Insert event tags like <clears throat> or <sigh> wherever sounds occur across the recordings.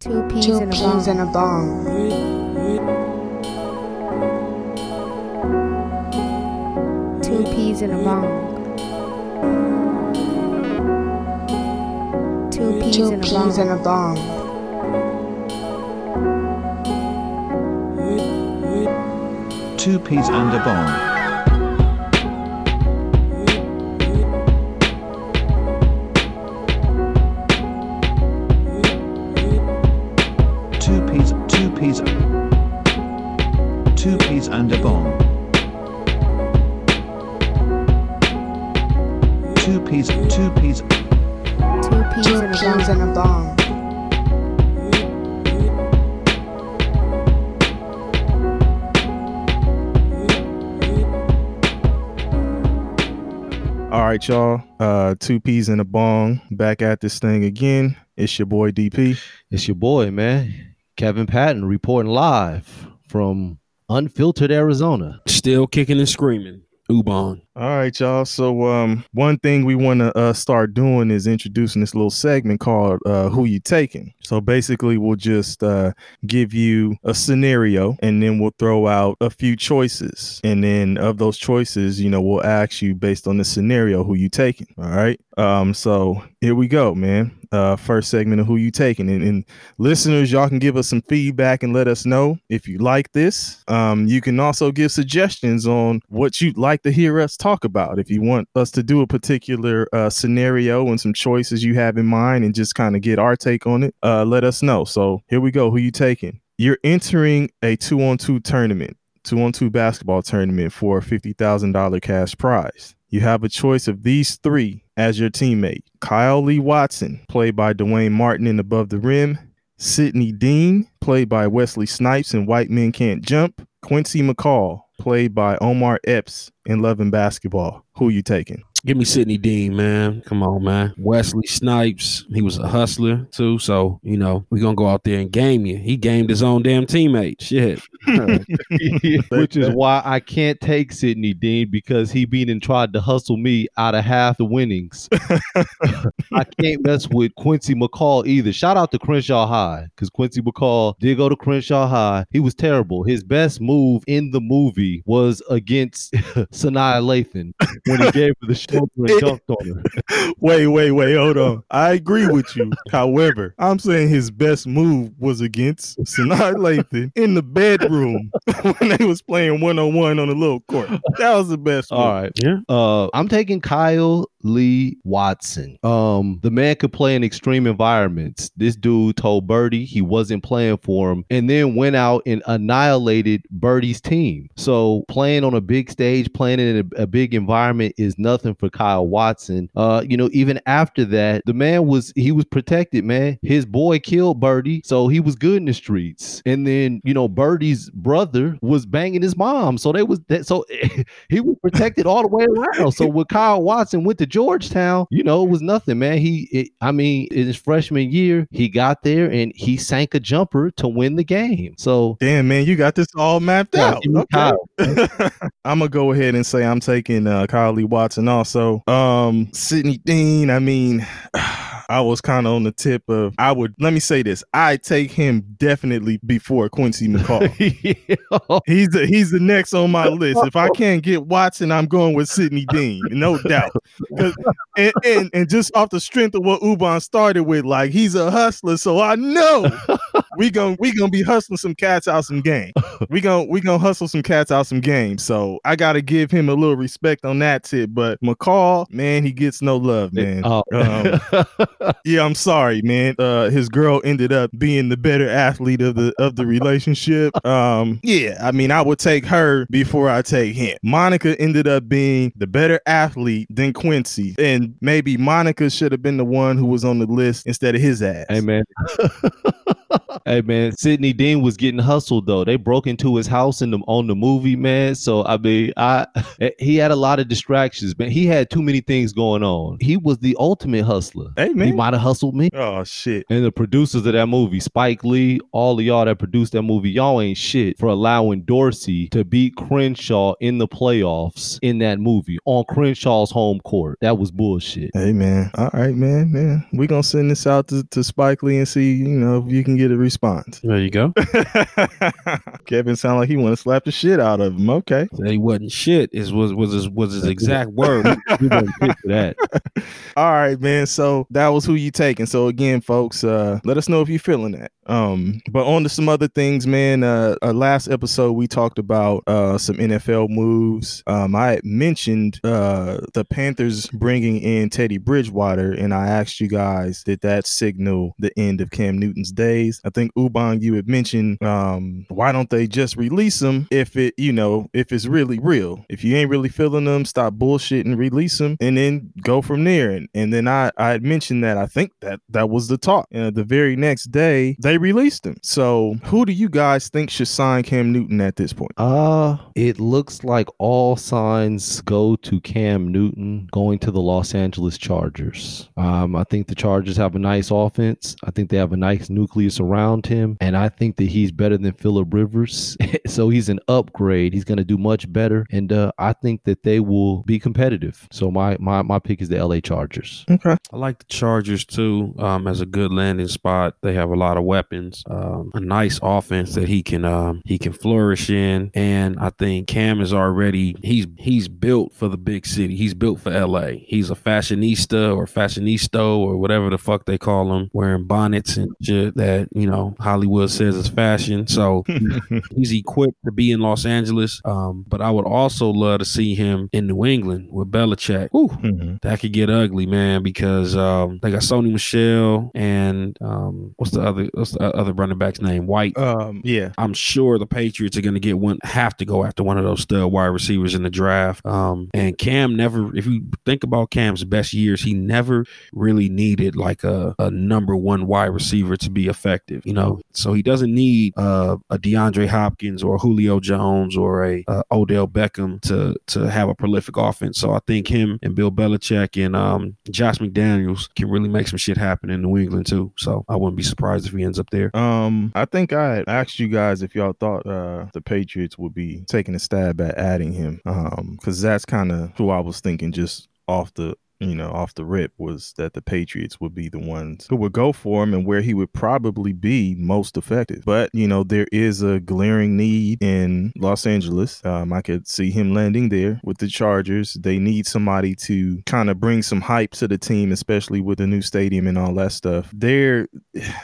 Two peas, Two in, a peas bong. in a bong. Two peas in a bong. Two peas Two in a peas bong. a bong. Two peas and a bomb. Right, y'all. Uh, two peas in a bong. Back at this thing again. It's your boy DP. It's your boy, man. Kevin Patton reporting live from unfiltered Arizona. Still kicking and screaming. Ubon. All right, y'all. So, um, one thing we want to uh, start doing is introducing this little segment called uh, "Who You Taking." So basically, we'll just uh, give you a scenario, and then we'll throw out a few choices, and then of those choices, you know, we'll ask you based on the scenario who you taking. All right. Um. So here we go, man. Uh, first segment of who you taking, and, and listeners, y'all can give us some feedback and let us know if you like this. Um, you can also give suggestions on what you'd like to hear us talk about. If you want us to do a particular uh, scenario and some choices you have in mind, and just kind of get our take on it, uh, let us know. So here we go. Who you taking? You're entering a two-on-two tournament, two-on-two basketball tournament for a fifty thousand dollar cash prize. You have a choice of these three as your teammate. Kyle Lee Watson, played by Duane Martin in Above the Rim. Sidney Dean, played by Wesley Snipes in White Men Can't Jump. Quincy McCall, played by Omar Epps in Love and Basketball. Who you taking? Give me Sidney Dean, man. Come on, man. Wesley Snipes, he was a hustler too. So, you know, we going to go out there and game you. He gamed his own damn teammate. Shit. <laughs> Which is why I can't take Sidney Dean because he been and tried to hustle me out of half the winnings. <laughs> I can't mess with Quincy McCall either. Shout out to Crenshaw High because Quincy McCall did go to Crenshaw High. He was terrible. His best move in the movie was against <laughs> Sanaa Lathan when he gave her the shoulder and dunked on her. wait, wait, wait, hold on. I agree with you. However, I'm saying his best move was against Sanaa Lathan in the bedroom <laughs> when they was playing one on one on the little court. That was the best. All move. right. Yeah. Uh, I'm taking Kyle Lee Watson. Um, the man could play in extreme environments. This dude told Birdie he wasn't playing for him, and then went out and annihilated Birdie's team. So playing on a big stage, playing in a, a big environment is nothing for Kyle Watson. Uh, you know, even after that, the man was he was protected. Man, his boy killed Birdie, so he was good in the streets. And then you know, Birdie's brother was banging his mom, so they was that. So <laughs> he was protected all the way around. So when Kyle Watson went to Georgetown, you know, it was nothing, man. He, it, I mean, in his freshman year, he got there and he sank a jumper to win the game. So Damn, man, you got this all mapped Yeah, out. Okay. <laughs> I'm gonna go ahead and say I'm taking uh, Kyle Lee Watson also. Um, Sidney Dean. I mean, <sighs> I was kind of on the tip of. I would let me say this. I take him definitely before Quincy McCall. <laughs> he's the he's the next on my <laughs> list. If I can't get Watson, I'm going with Sidney Dean, no doubt. And, and and just off the strength of what Ubon started with, like he's a hustler, so I know we gonna we gonna be hustling some cats out some game. We gonna we gonna hustle some cats out some game. So I gotta give him a little respect on that tip. But McCall, man, he gets no love, man. Oh. Um, <laughs> yeah, I'm sorry, man. Uh, his girl ended up being the better athlete of the of the relationship. Um, yeah, I mean, I would take her before I take him. Monica ended up being the better athlete than Quincy, and maybe Monica should have been the one who was on the list instead of his ass. Hey man. <laughs> hey man, Sidney Dean was getting hustled though. They broke into his house in the on the movie, man. So I mean, I <laughs> eh, he had a lot of distractions, man. He had too many things going on. He was the ultimate hustler. Hey man, He might have hustled me. Oh shit. And the producers of that movie, Spike Lee, all of y'all that produced that movie, y'all ain't shit for allowing Dorsey to beat Crenshaw in the playoffs in that movie on Crenshaw's home court. That was bullshit. Hey man. All right, man. Man. We gonna send this out to, to Spike Lee and see, you know, if you can get a response. There you go. <laughs> Kevin sound like he wanna slap the shit out of him. Okay. Said he wasn't shit. Is was was his was his exact word. We wasn't <laughs> fit for that. All right, man. So that was who you taking. So again, folks, uh, let us know if you're feeling that. Um, but on to some other things, man. Uh, uh last episode we talked about uh some NFL moves. Um, I mentioned uh the Panthers bringing in Teddy Bridgewater, and I asked you guys did that signal the end of Cam Newton's days? I think Ubang, you had mentioned um why don't they just release him if it you know if it's really real? If you ain't really feeling them, stop bullshitting, release them, and then go from there. And and then I I had mentioned that I think that that was the talk. And the very next day they released him. So who do you guys think should sign Cam Newton at this point? Uh, it looks like all signs go to Cam Newton going to the Los Angeles Chargers. Um, I think the Chargers have a nice offense. I think they have a nice nucleus around him, and I think that he's better than Philip Rivers. <laughs> so he's an upgrade. He's going to do much better, and uh, I think that they will be competitive. So my my my pick is the LA Chargers. Okay. I like the Chargers too um, as a good landing spot. They have a lot of weapons, um, a nice offense that he can um, he can flourish in, and I think Cam is already he's he's built for the big city. He's built for L.A. He's a fashionista or fashionisto or whatever the fuck they call him, wearing bonnets and shit that you know Hollywood says is fashion. So <laughs> he's equipped to be in Los Angeles. Um, but I would also love to see him in New England with Belichick. Whew, Mhm. that could get ugly, man, because um, they got Sony Michel and um, what's the other what's the other running back's name? White. Um, yeah. I'm sure the Patriots are going to get one, have to go after one of those stud wide receivers in the draft. Um, and Cam never, if you think about Cam's best years, he never really needed like a, a number one wide receiver to be effective, you know. So he doesn't need uh, a DeAndre Hopkins or Julio Jones or a uh, Odell Beckham to to have a prolific offense. So I think him and Bill Belichick and um, Josh McDaniels can really make some shit happen in New England too. So I wouldn't be surprised if he ends up there. Um, I think I asked you guys if y'all thought uh the Patriots would be taking a stab at adding him. Um, because that's kind of who I was thinking just off the you know, off the rip was that the Patriots would be the ones who would go for him and where he would probably be most effective. But, you know, there is a glaring need in Los Angeles. Um, I could see him landing there with the Chargers. They need somebody to kind of bring some hype to the team, especially with the new stadium and all that stuff. They're,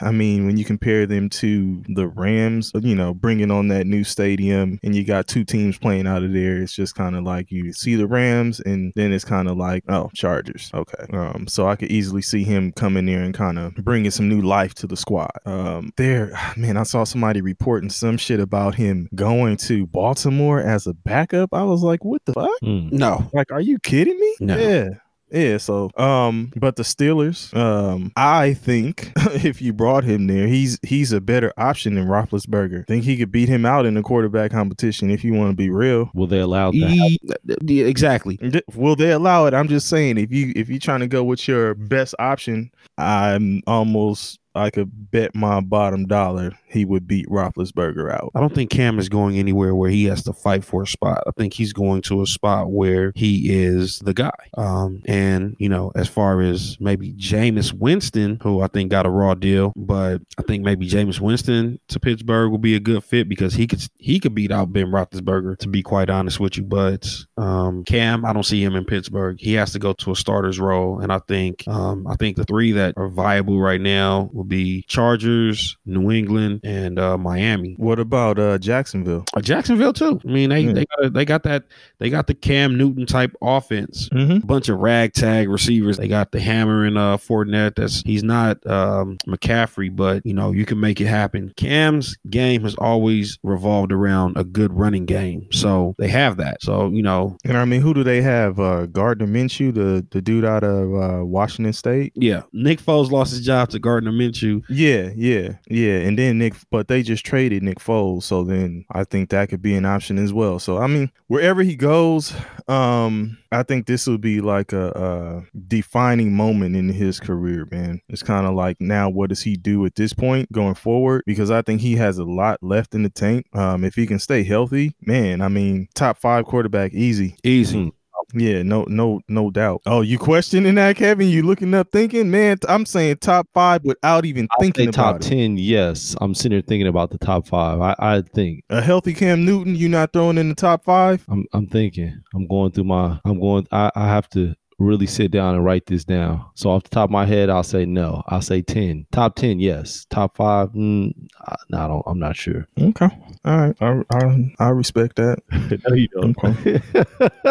I mean, when you compare them to the Rams, you know, bringing on that new stadium and you got two teams playing out of there, it's just kind of like you see the Rams and then it's kind of like, oh, Chargers. Okay. Um, so I could easily see him coming there and kind of bringing some new life to the squad. Um, there, <sighs> man, I saw somebody reporting some shit about him going to Baltimore as a backup. I was like, what the fuck? Mm. No, Like, are you kidding me? No. Yeah. Yeah, so um, but the Steelers, um, I think <laughs> if you brought him there, he's he's a better option than Roethlisberger. Think he could beat him out in the quarterback competition if you want to be real. Will they allow that? E- yeah, exactly. Will they allow it? I'm just saying if you if you're trying to go with your best option, I'm almost I could bet my bottom dollar he would beat Roethlisberger out. I don't think Cam is going anywhere where he has to fight for a spot. I think he's going to a spot where he is the guy. Um, and you know, as far as maybe Jameis Winston, who I think got a raw deal, but I think maybe Jameis Winston to Pittsburgh will be a good fit because he could he could beat out Ben Roethlisberger. To be quite honest with you, but um, Cam, I don't see him in Pittsburgh. He has to go to a starter's role, and I think um, I think the three that are viable right now will be Chargers, New England, and uh, Miami. What about uh Jacksonville? Uh, Jacksonville too. I mean, they Yeah. they got they got that they got the Cam Newton type offense. Mm-hmm. A bunch of ragtag receivers. They got the hammer and uh Fournette. That's he's not um McCaffrey, but you know you can make it happen. Cam's game has always revolved around a good running game, so they have that. So you know, And I mean, who do they have? Uh, Gardner Minshew, the the dude out of uh, Washington State. yeah. Nick Foles lost his job to Gardner Minshew. You. Yeah, yeah, yeah. And then Nick, but they just traded Nick Foles, so then I think that could be an option as well. So I mean, wherever he goes, um, I think this will be like a, a defining moment in his career, man. It's kind of like now, what does he do at this point going forward? Because I think he has a lot left in the tank. Um, if he can stay healthy, man, I mean, top five quarterback, easy. Easy. Yeah, no, no, no doubt. Oh, you questioning that, Kevin? You looking up, thinking, man? I'm saying top five without even I'll thinking say top it. ten. Yes, I'm sitting here thinking about the top five. I, I think A healthy Cam Newton, you not throwing in the top five? I'm I'm thinking. I'm going through my. I'm going. I, I have to really sit down and write this down. So off the top of my head, I'll say no. I'll say ten. Top ten, yes. Top five, mm, I, no, I don't. I'm not sure. Okay, all right, I I, I respect that. <laughs> no, you Okay.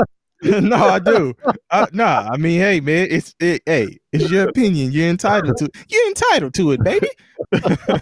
<laughs> <laughs> no, I do. I, nah, I mean, hey, man, it's it, hey, it's your opinion. You're entitled to. You're entitled to it, baby. <laughs>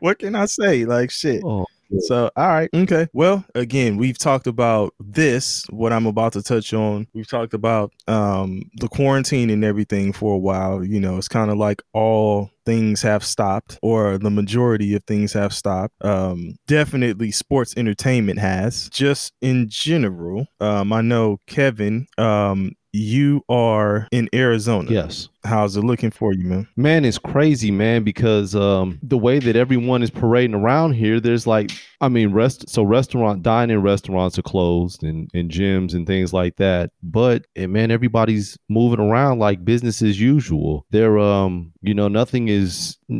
what can I say? Like shit. oh, So, all right, okay. Well, again, we've talked about this, what I'm about to touch on. We've talked about um the quarantine and everything for a while. You know, it's kind of like all things have stopped or the majority of things have stopped. Um definitely sports entertainment has. Just in general, um I know Kevin, um you are in Arizona. yes. How's it looking for you, man? Man, it's crazy, man, because um the way that everyone is parading around here, there's like I mean, rest so restaurant dining restaurants are closed and, and gyms and things like that. But and man, everybody's moving around like business as usual. They're um, you know, nothing is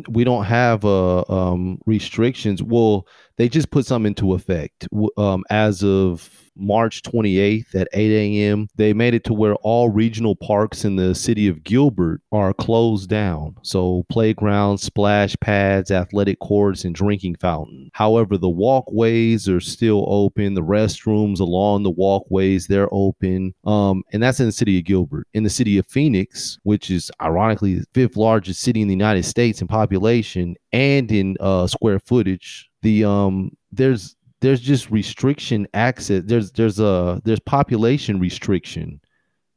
we don't have uh um restrictions. Well, they just put some into effect um as of March 28th at 8 a.m. They made it to where all regional parks in the city of Gilbert are closed down. So, playgrounds, splash pads, athletic courts, and drinking fountain. However, the walkways are still open. The restrooms along the walkways, they're open. Um, and that's in the city of Gilbert. In the city of Phoenix, which is ironically the fifth largest city in the United States in population and in uh, square footage, the um, there's there's just restriction access there's there's a there's population restriction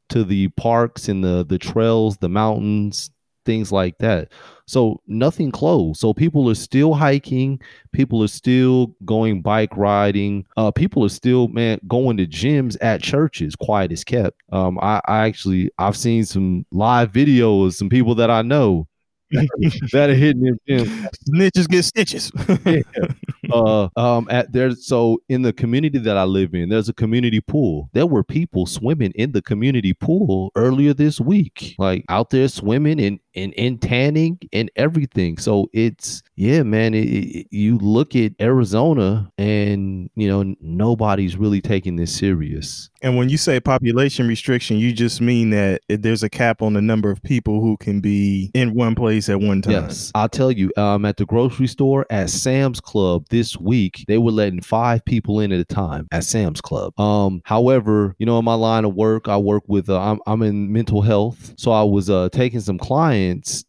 to the parks and the the trails the mountains things like that. So nothing closed. So people are still hiking people are still going bike riding uh people are still man going to gyms at churches quiet is kept. Um i, I actually i've seen some live videos some people that i know <laughs> that are hitting them gyms Snitches get stitches. <laughs> uh um at there so in the community that I live in there's a community pool. There were people swimming in the community pool earlier this week like out there swimming and and, and tanning and everything so it's yeah man it, it- you look at Arizona and you know nobody's really taking this serious And when you say population restriction, you just mean that there's a cap on the number of people who can be in one place at one time. Yes, I'll tell you. Um, at the grocery store at Sam's Club this week, they were letting five people in at a time at Sam's Club. Um, however, you know, in my line of work, I work with. Uh, I'm I'm in mental health, so I was uh taking some clients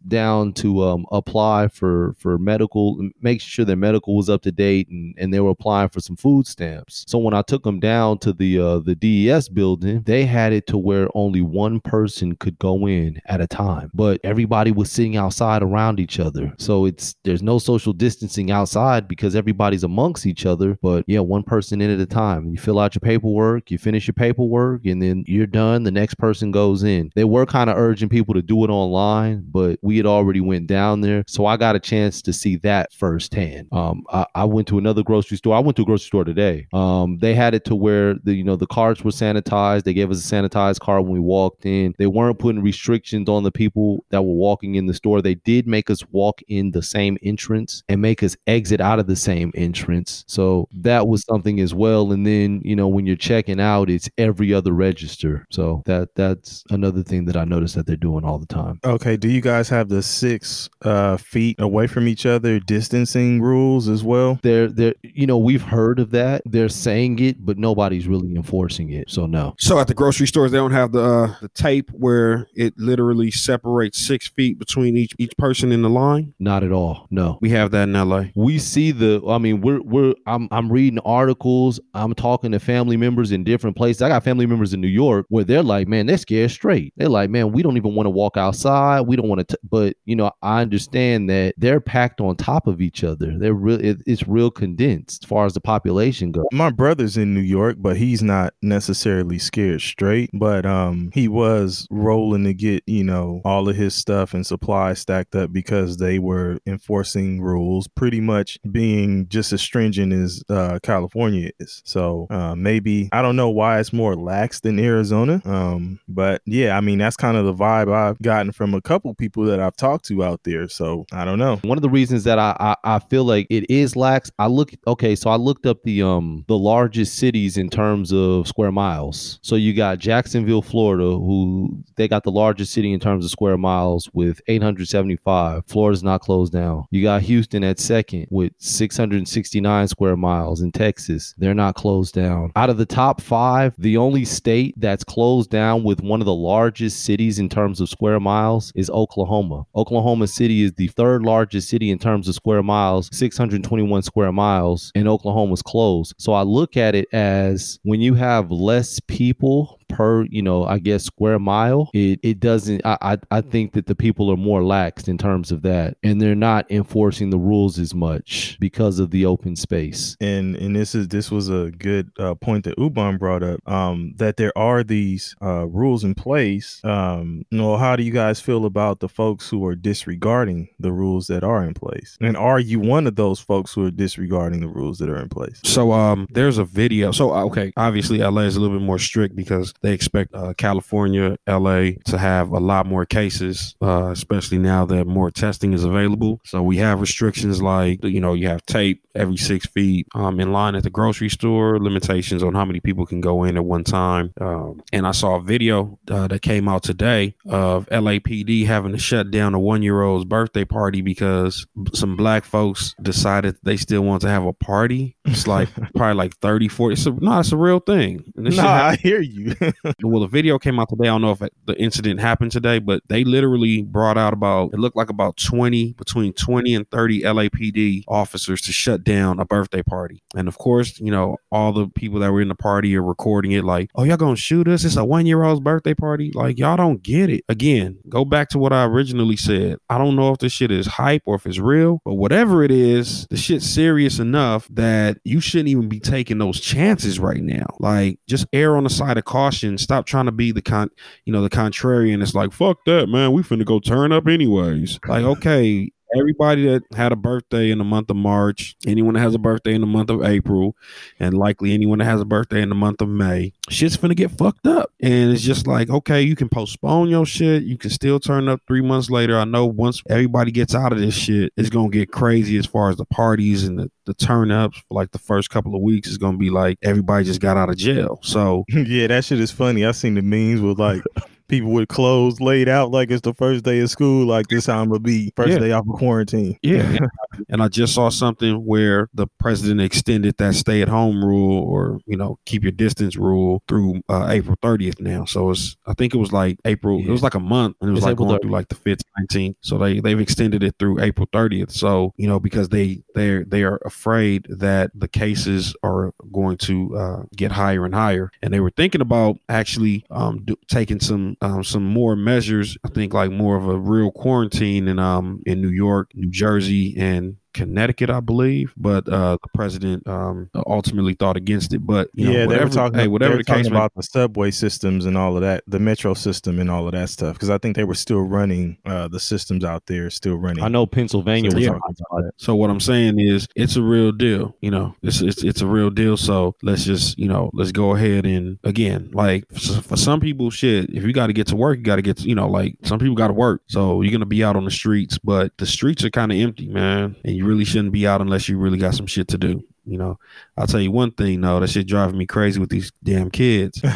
down to um apply for for medical, make sure their medical was up to date, and and they were applying for some food stamps. So when I took them down to the uh the DES building, they had it to where only one person could go in at a time, but everybody was sitting outside around each other. So it's there's no social distancing outside because everybody's amongst each other. But yeah, one person in at a time. You fill out your paperwork, you finish your paperwork, and then you're done. The next person goes in. They were kind of urging people to do it online, but we had already went down there, so I got a chance to see that firsthand. Um, I, I went to another grocery store. I went to a grocery store today. Um, they had it to where the you know the carts were sanitized. They gave us a sanitized cart when we walked in. They weren't putting restrictions on the people that were walking in the store. They did make us walk in the same entrance and make us exit out of the same entrance. So that was something as well. And then you know when you're checking out, it's every other register. So that that's another thing that I noticed that they're doing all the time. Okay. Do you guys have the six uh, feet away from each other distancing rules as well? They're they're you know we've heard of that. They're saying it, but nobody's really enforcing it. So no. So at the grocery stores, they don't have the uh, the tape where it literally separates six feet between each each person in the line. Not at all. No. We have that in LA. We see the I mean, we're we're I'm I'm reading articles, I'm talking to family members in different places. I got family members in New York where they're like, man, they're scared straight. They're like, man, we don't even want to walk outside. We don't don't want to. But you know, I understand that they're packed on top of each other. They're real. It, it's real condensed as far as the population goes. My brother's in New York, but he's not necessarily scared straight. But um, he was rolling to get you know all of his stuff and supplies stacked up because they were enforcing rules, pretty much being just as stringent as uh, California is. So uh, maybe I don't know why it's more lax than Arizona. Um, but yeah, I mean that's kind of the vibe I've gotten from a couple people that I've talked to out there. So I don't know. One of the reasons that I, I I feel like it is lax. I look okay, so I looked up the um the largest cities in terms of square miles. So you got Jacksonville, Florida, who they got the largest city in terms of square miles with 875. Florida's not closed down. You got Houston at second with 669 square miles. In Texas, they're not closed down. Out of the top five, the only state that's closed down with one of the largest cities in terms of square miles is Oklahoma. Oklahoma City is the third largest city in terms of square miles, 621 square miles, and Oklahoma's closed. So I look at it as when you have less people per you know i guess square mile it it doesn't I, I i think that the people are more laxed in terms of that and they're not enforcing the rules as much because of the open space and and this is this was a good uh, point that Uban brought up um, that there are these uh, rules in place. Um, you know, how do you guys feel about the folks who are disregarding the rules that are in place? And are you one of those folks who are disregarding the rules that are in place? So um, there's a video. So uh, okay, obviously LA is a little bit more strict because they expect uh, California, LA to have a lot more cases, uh, especially now that more testing is available. So we have restrictions like you know you have tape every six feet um, in line at the grocery store, limitations on how many people can go in at one time. Um, and I saw a video uh, that came out today of LAPD having to shut down a one year old's birthday party because some black folks decided they still want to have a party. It's like <laughs> probably like 30, 40. It's a, no, it's a real thing. No, hap- I hear you. <laughs> well, the video came out today. I don't know if the incident happened today, but they literally brought out about it looked like about twenty between twenty and thirty LAPD officers to shut down a birthday party. And of course, you know all the people that were in the party are recording it like, "Oh, y'all gonna shoot us? It's a one year old's birthday party." Like y'all don't get it. Again, go back to what I originally said. I don't know if this shit is hype or if it's real, but whatever it is, the shit's serious enough that you shouldn't even be taking those chances right now. Like just err on the side of caution. Stop trying to be the con, you know, the contrarian. It's like fuck that, man. We finna go turn up anyways. Like okay. Everybody that had a birthday in the month of March, anyone that has a birthday in the month of April, and likely anyone that has a birthday in the month of May, shit's finna get fucked up. And it's just like, okay, you can postpone your shit. You can still turn up three months later. I know once everybody gets out of this shit, it's gonna get crazy as far as the parties and the, the turn ups for like the first couple of weeks is gonna be like everybody just got out of jail. So <laughs> yeah, that shit is funny. I seen the memes with like <laughs> people with clothes laid out like it's the first day of school. Like this time will be first Yeah. day off of quarantine. Yeah. <laughs> and I just saw something where the president extended that stay at home rule or, you know, keep your distance rule through uh, April 30th now. So it's, I think it was like April, it was like a month and it was It's like April going 30th. through like the 5th, 19th. So they, they've extended it through April 30th. So, you know, because they, they're, they are afraid that the cases are going to uh, get higher and higher. And they were thinking about actually um, do, taking some, um, some more measures. I think like more of a real quarantine in, um, in New York, New Jersey, and Connecticut, I believe, but uh, the president um, ultimately thought against it. But you know, yeah, they were talking. hey, they whatever were the talking case about the subway systems and all of that, the metro system and all of that stuff. Because I think they were still running uh, the systems out there, still running. i know pennsylvania So was yeah. talking about that. So what I'm saying is, it's a real deal. You know, it's it's it's a real deal. So let's just you know let's go ahead and again, like for, for some people, shit, if you got to get to work, you got to get you know like some people got to work. So you're gonna be out on the streets, but the streets are kind of empty, man, and you really shouldn't be out unless you really got some shit to do. You know, I'll tell you one thing though, that shit driving me crazy with these damn kids. <laughs>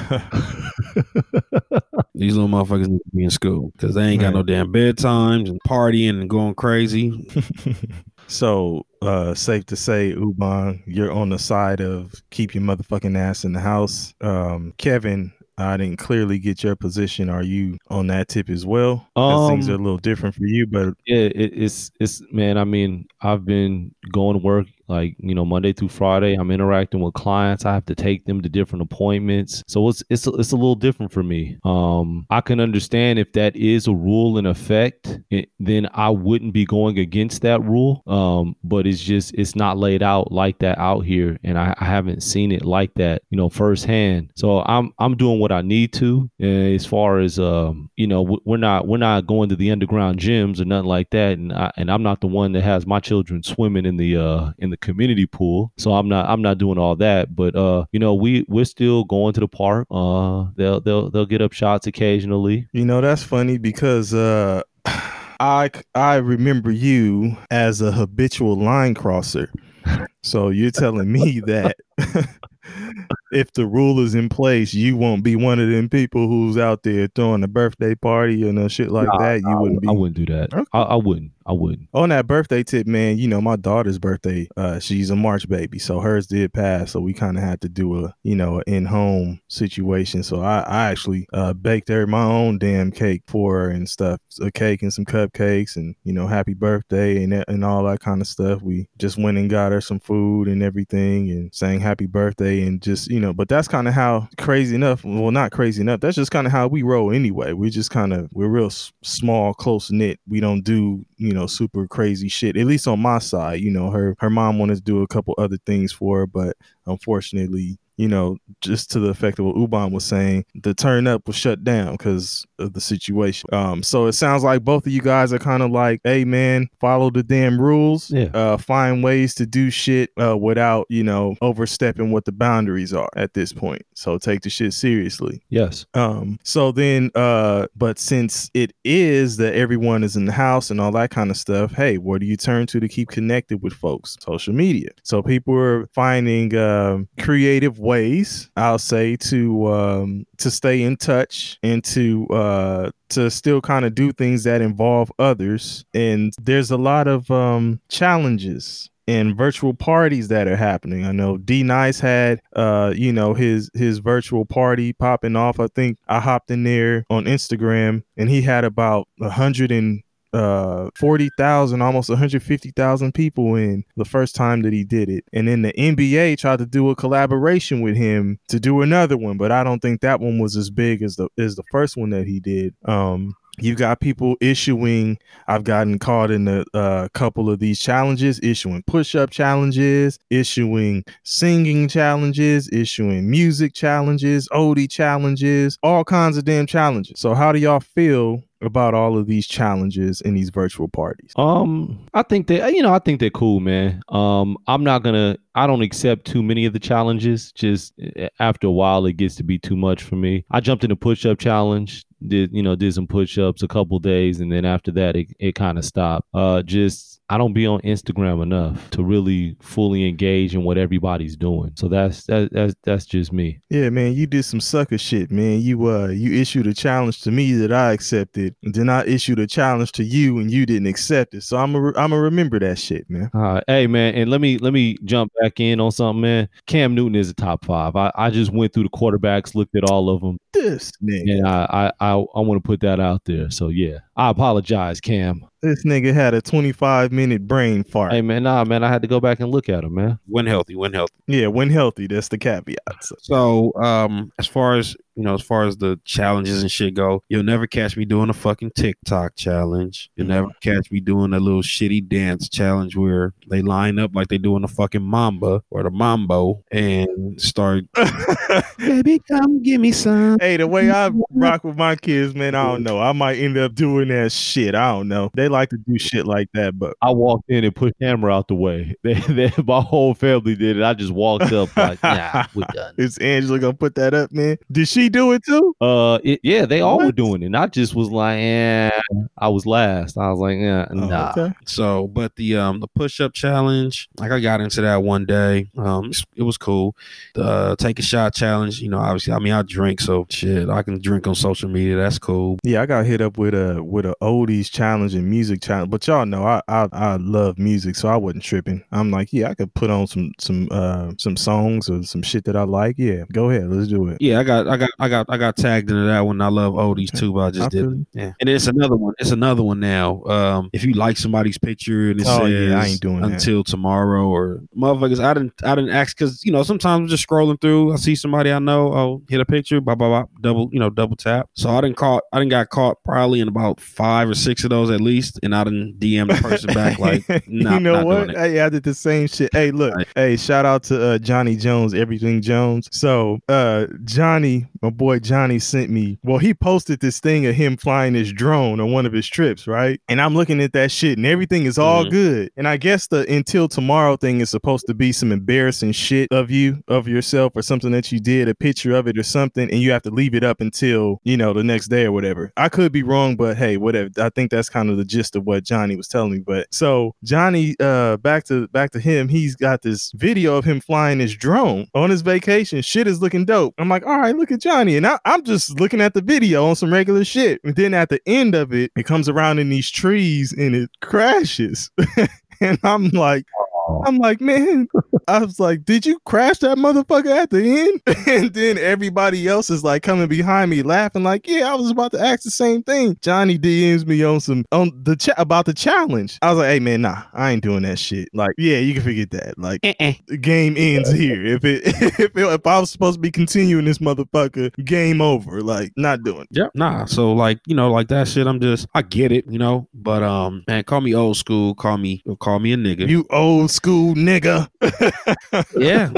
<laughs> These little motherfuckers need to be in school because they ain't got Right. no damn bedtimes and partying and going crazy. <laughs> so uh, safe to say, Uban, you're on the side of keep your motherfucking ass in the house. Um, Kevin, I didn't clearly get your position. Are you on that tip as well? 'Cause things Um, are a little different for you, but yeah it, it's it's man i mean i've been going to work Like, you know, Monday through Friday, I'm interacting with clients. I have to take them to different appointments. So it's it's a, it's a little different for me. Um, I can understand if that is a rule in effect, it, then I wouldn't be going against that rule. Um, but it's just it's not laid out like that out here, and I, I haven't seen it like that, you know, firsthand. So I'm I'm doing what I need to uh, as far as um, you know, we're not we're not going to the underground gyms or nothing like that, and I, and I'm not the one that has my children swimming in the uh in the community pool, so I'm not I'm not doing all that. But uh, you know, we we're still going to the park. Uh, they'll they'll they'll get up shots occasionally. You know, that's funny because uh <sighs> I I remember you as a habitual line crosser. So you're telling me that <laughs> <laughs> if the rule is in place, you won't be one of them people who's out there throwing a birthday party and uh, shit like Nah, that. You I, wouldn't be I wouldn't do that. Okay. I, I wouldn't. I wouldn't. on that birthday tip, man, you know, my daughter's birthday, uh, she's a March baby, so hers did pass. So we kind of had to do a, you know, in home situation. So I, I actually uh, baked her my own damn cake for her and stuff, a cake and some cupcakes and, you know, happy birthday and, that- and all that kind of stuff. We just went and got her some food and everything and sang happy birthday and just, you know, but that's kind of how crazy enough, well, not crazy enough. That's just kind of how we roll anyway. We just kind of, we're real s- small, close knit. We don't do, you know, super crazy shit. At least on my side, you know, her her mom wanted to do a couple other things for her, but unfortunately, you know, just to the effect of what Uban was saying, the turn up was shut down because of the situation. Um, so it sounds like both of you guys are kind of like, hey man, follow the damn rules. Yeah. Uh, find ways to do shit uh, without, you know, overstepping what the boundaries are at this point. So take the shit seriously. Yes. Um, so then, uh, but since it is that everyone is in the house and all that kind of stuff, hey, where do you turn to to keep connected with folks? Social media. So people are finding um, creative ways, I'll say, to um, to stay in touch and to uh, to still kind of do things that involve others. And there's a lot of um, challenges and virtual parties that are happening. I know D Nice had uh you know his his virtual party popping off. I think I hopped in there on Instagram and he had about a hundred and uh 40,000 almost 150,000 people in the first time that he did it and then the NBA tried to do a collaboration with him to do another one but I don't think that one was as big as the as the first one that he did um you got people issuing I've gotten caught in a uh, couple of these challenges, issuing push up challenges, issuing singing challenges, issuing music challenges, Odie challenges, all kinds of damn challenges. So, how do y'all feel about all of these challenges in these virtual parties? Um, I think that you know, I think they're cool, man. Um, I'm not gonna. I don't accept too many of the challenges. Just eh, after a while, it gets to be too much for me. I jumped in a push up challenge. Did you know? Did some push ups a couple days, and then after that, it it kind of stopped. Uh, just I don't be on Instagram enough to really fully engage in what everybody's doing. So that's that, that's that's just me. Yeah, man, you did some sucker shit, man. You uh you issued a challenge to me that I accepted, then I issued a challenge to you and you didn't accept it. So I'm a, I'm gonna remember that shit, man. Right. Hey man, and let me let me jump back in on something, man. Cam Newton is a top five. I, I just went through the quarterbacks, looked at all of them, This nigga, and I I I, I want to put that out there. So yeah, I apologize, Cam. this nigga had a 25 minute brain fart. Hey man, nah man, I had to go back and look at him, man. When healthy, when healthy. Yeah, when healthy, that's the caveat. So, So, um, as far as you know, as far as the challenges and shit go, you'll never catch me doing a fucking TikTok challenge. You'll never mm-hmm. catch me doing a little shitty dance challenge where they line up like they doing the fucking mamba or the mambo and start, <laughs> baby, come give me some. hey, the way I rock with my kids, man, I don't know. I might end up doing that shit. I don't know. They like to do shit like that, but I walked in and pushed camera out the way. <laughs> They, they, my whole family did it. I just walked up like, nah, we're done. <laughs> is Angela gonna put that up, man? Did she do it too? Uh, it, yeah, they all were doing it. And I just was like, eh. I was last. I was like, yeah, Oh, nah. okay. So, but the um the push up challenge, like I got into that one day. Um, it was cool. The uh, take a shot challenge, you know, obviously, I mean, I drink, so shit, I can drink on social media. That's cool. Yeah, I got hit up with a with a oldies challenge and music challenge, but y'all know I, I I love music, so I wasn't tripping. I'm like, yeah, I could put on some some uh some songs or some shit that I like. Yeah, go ahead, let's do it. Yeah, I got I got I got I got tagged into that one. I love oldies too, but I just I didn't. Yeah, and it's another one. It's another one now. Um, if you like somebody's picture and it Oh, says yeah, I ain't doing that. until tomorrow or motherfuckers, I didn't I didn't ask because you know sometimes I'm just scrolling through. I see somebody I know. Oh, hit a picture. Blah blah blah. Double you know double tap. So I didn't caught. I didn't got caught probably in about five or six of those at least, and I didn't DM the person back <laughs> like, nah, you know not what? Hey, I did the same shit. Hey, look. Right. Hey, shout out to uh, Johnny Jones, Everything Jones. So, uh, Johnny, my boy Johnny sent me. Well, he posted this thing of him flying his drone on one of his trips, right? And I'm looking at that shit, and everything is all Mhm. good. And I guess the until tomorrow thing is supposed to be some embarrassing shit of you, of yourself, or something that you did, a picture of it or something, and you have to leave it up until you know the next day or whatever. I could be wrong, but hey, whatever. I think that's kind of the gist of what Johnny was telling me. But so Johnny, uh, back to back to him. He's got this video of him flying his drone on his vacation. Shit is looking dope. I'm like, all right, look at Johnny, and I, I'm just looking at the video on some regular shit. And then at the end of it, it comes around in these trees and it crashes. <laughs> and I'm like, I'm like, man, I was like, did you crash that motherfucker at the end? <laughs> and then everybody else is like coming behind me laughing, like, yeah, I was about to ask the same thing. Johnny DMs me on some on the chat about the challenge. I was like, hey man, nah, I ain't doing that shit. Like, yeah, you can forget that. Like the game ends here. If it <laughs> if it, if I was supposed to be continuing this motherfucker, game over. Like, not doing it. Yep. Nah. So like, you know, like that shit, I'm just I get it, you know. But um man, call me old school, call me call me a nigga. You old school nigga. <laughs> yeah.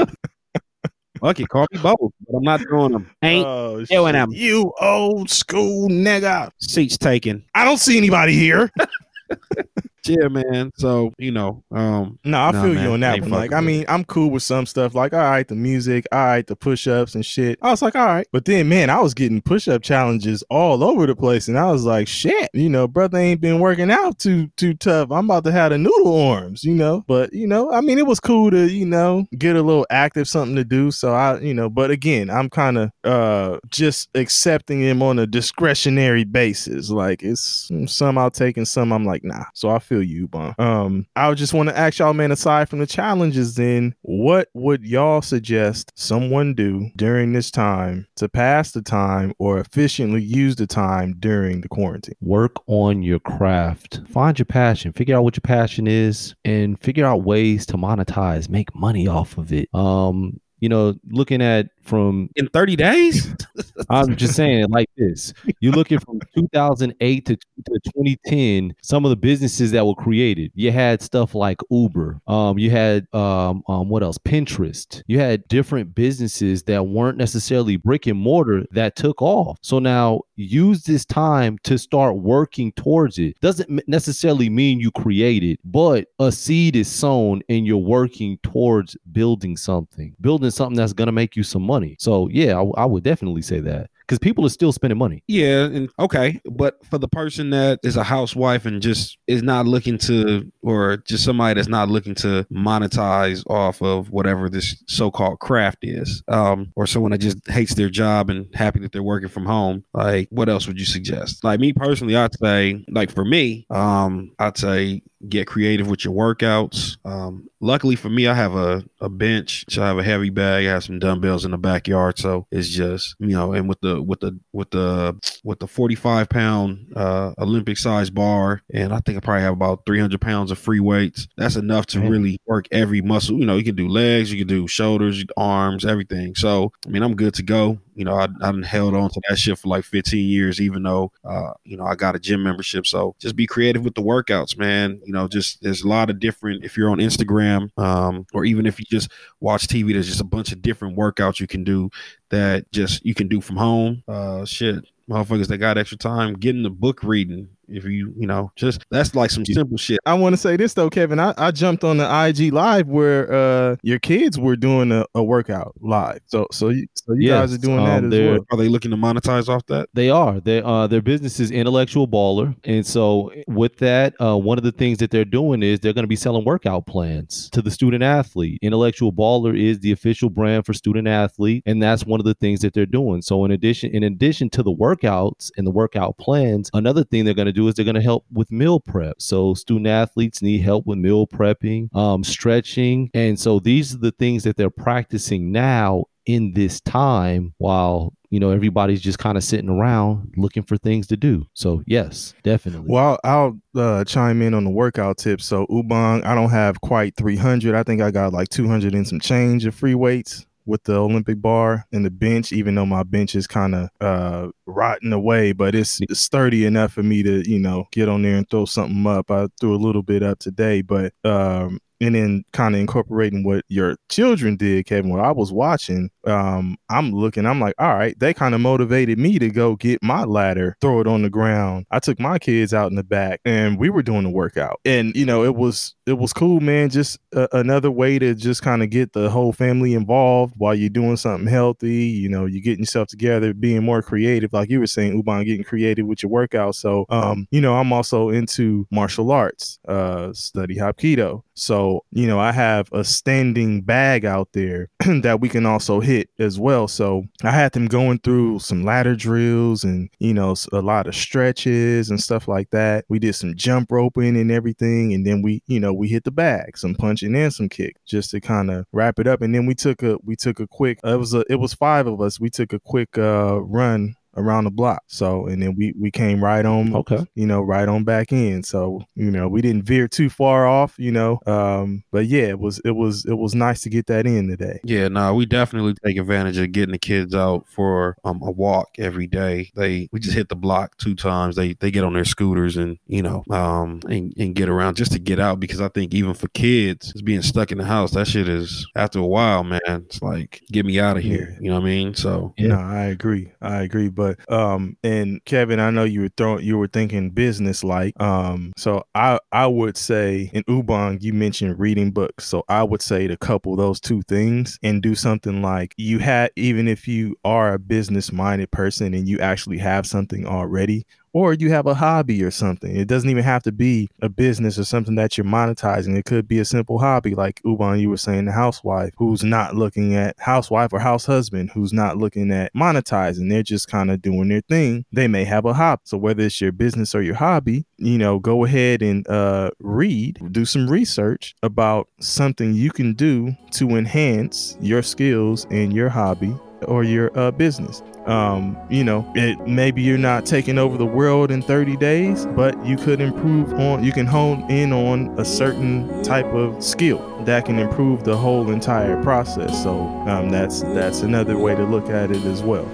Fuck it, call me both. But I'm not throwing them. Ain't oh, doing them. You old school nigga. seats taken. I don't see anybody here. <laughs> Yeah, man. So, you know, um No, I Nah, feel man, you on that one. Like, I mean, I'm cool with some stuff. Like, all right, the music, all right, the push-ups and shit. I was like, all right. But then, man, I was getting push-up challenges all over the place, and I was like, shit, you know, brother ain't been working out too too tough. I'm about to have the noodle arms, you know. But you know, I mean, it was cool to you know get a little active, something to do. So I, you know, but again, I'm kind of uh just accepting him on a discretionary basis. Like, it's some I'll take and some I'm like, nah. So I feel you, Bon. Um, I just want to ask y'all, man, aside from the challenges, then what would y'all suggest someone do during this time to pass the time or efficiently use the time during the quarantine? work on your craft find your passion figure out what your passion is and figure out ways to monetize make money off of it um you know looking at from in 30 days? <laughs> i'm just saying it like this. You're looking from 2008 to, to 2010 some of the businesses that were created. You had stuff like uber. Um you had um, um what else? Pinterest. You had different businesses that weren't necessarily brick and mortar that took off. So now use this time to start working towards it. Doesn't necessarily mean you create it but a seed is sown and you're working towards building something. Building something that's going to make you some money so yeah I would definitely say that because people are still spending money Yeah, and okay, but for the person that is a housewife and just is not looking to, or just somebody that's not looking to monetize off of whatever this so-called craft is, um, or someone that just hates their job and happy that they're working from home, like what else would you suggest? Like me personally, I'd say, like for me, um, I'd say get creative with your workouts. Um, luckily for me, I have a, a bench, so I have a heavy bag, I have some dumbbells in the backyard, so it's just you know, and with the with the with the with the 45 pound uh Olympic size bar, and I think I probably have about 300 pounds of free weights. That's enough to really work every muscle. You know, you can do legs, you can do shoulders, arms, everything. So I mean, I'm good to go. You know, I I held on to that shit for like 15 years, even though uh you know I got a gym membership. So just be creative with the workouts, man. You know, just there's a lot of different. If you're on Instagram, um, or even if you just watch TV, there's just a bunch of different workouts you can do that just you can do from home. Uh, shit, motherfuckers that got extra time, getting the book reading. If you, you know, just that's like some simple shit. I want to say this though, Kevin. I, I jumped on the IG live where uh your kids were doing a, a workout live. So so you so you guys are doing that um, as they're- well. Are they looking to monetize off that? They are. They uh their business is intellectual baller. And so with that, uh one of the things that they're doing is they're going to be selling workout plans to the student athlete. Intellectual baller is the official brand for student athlete, and that's one of the things that they're doing. So in addition in addition to the workouts and the workout plans, another thing they're going to do is they're going to help with meal prep. So student athletes need help with meal prepping, um stretching, and so these are the things that they're practicing now in this time while you know everybody's just kind of sitting around looking for things to do. So yes, definitely. Well, I'll, I'll uh, chime in on the workout tips. So Ubang, I don't have quite 300. I think I got like 200 and some change of free weights with the Olympic bar and the bench, even though my bench is kind of uh, rotting away, but it's sturdy enough for me to, you know, get on there and throw something up. I threw a little bit up today, but um, and then kind of incorporating what your children did, Kevin. What I was watching, um, I'm looking, I'm like, all right, they kind of motivated me to go get my ladder, throw it on the ground. I took my kids out in the back, and we were doing the workout, and you know, it was it was cool, man. Just a, another way to just kind of get the whole family involved while you're doing something healthy. You know, you're getting yourself together, being more creative, like you were saying, Uban, getting creative with your workout. So, um, you know, I'm also into martial arts, uh, study Hapkido. So, you know, I have a standing bag out there <clears throat> that we can also hit as well. So I had them going through some ladder drills and, you know, a lot of stretches and stuff like that. We did some jump roping and everything. And then we, you know, we hit the bag, some punching and some kick just to kind of wrap it up. And then we took a, we took a quick, it was a, it was five of us. We took a quick uh, run around the block. So and then we we came right on Okay. you know, right on back in. So, you know, we didn't veer too far off, you know. Um, but yeah, it was it was it was nice to get that in today. Yeah, no, we definitely take advantage of getting the kids out for um, a walk every day. They we just hit the block two times. They they get on their scooters and you know um and, and get around just to get out because I think even for kids, it's being stuck in the house, that shit is after a while, man. It's like get me out of here. Yeah. You know what I mean? So Yeah. No, I agree. I agree. But um and Kevin, I know you were throwing you were thinking business like. Um so I I would say in Ubang you mentioned reading books. So I would say to couple those two things and do something like you had even if you are a business minded person and you actually have something already or you have a hobby or something. It doesn't even have to be a business or something that you're monetizing. It could be a simple hobby, like Uban, you were saying, the housewife who's not looking at housewife or house husband who's not looking at monetizing. They're just kind of doing their thing. They may have a hobby. So whether it's your business or your hobby, you know, go ahead and uh, read, do some research about something you can do to enhance your skills in your hobby or your uh, business. Um, you know, it maybe you're not taking over the world in 30 days, but you could improve on you can hone in on a certain type of skill that can improve the whole entire process. So um, that's that's another way to look at it as well.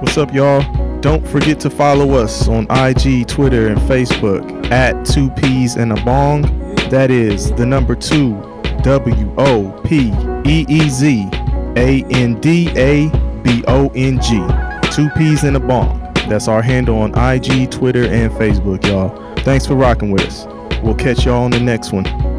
What's up, y'all? Don't forget to follow us on IG, Twitter, and Facebook at Two Peas and a Bong. That is the number two W O P E E Z A N D A B O N G. Two Peas and a Bong. That's our handle on IG, Twitter, and Facebook, y'all. Thanks for rocking with us. We'll catch y'all on the next one.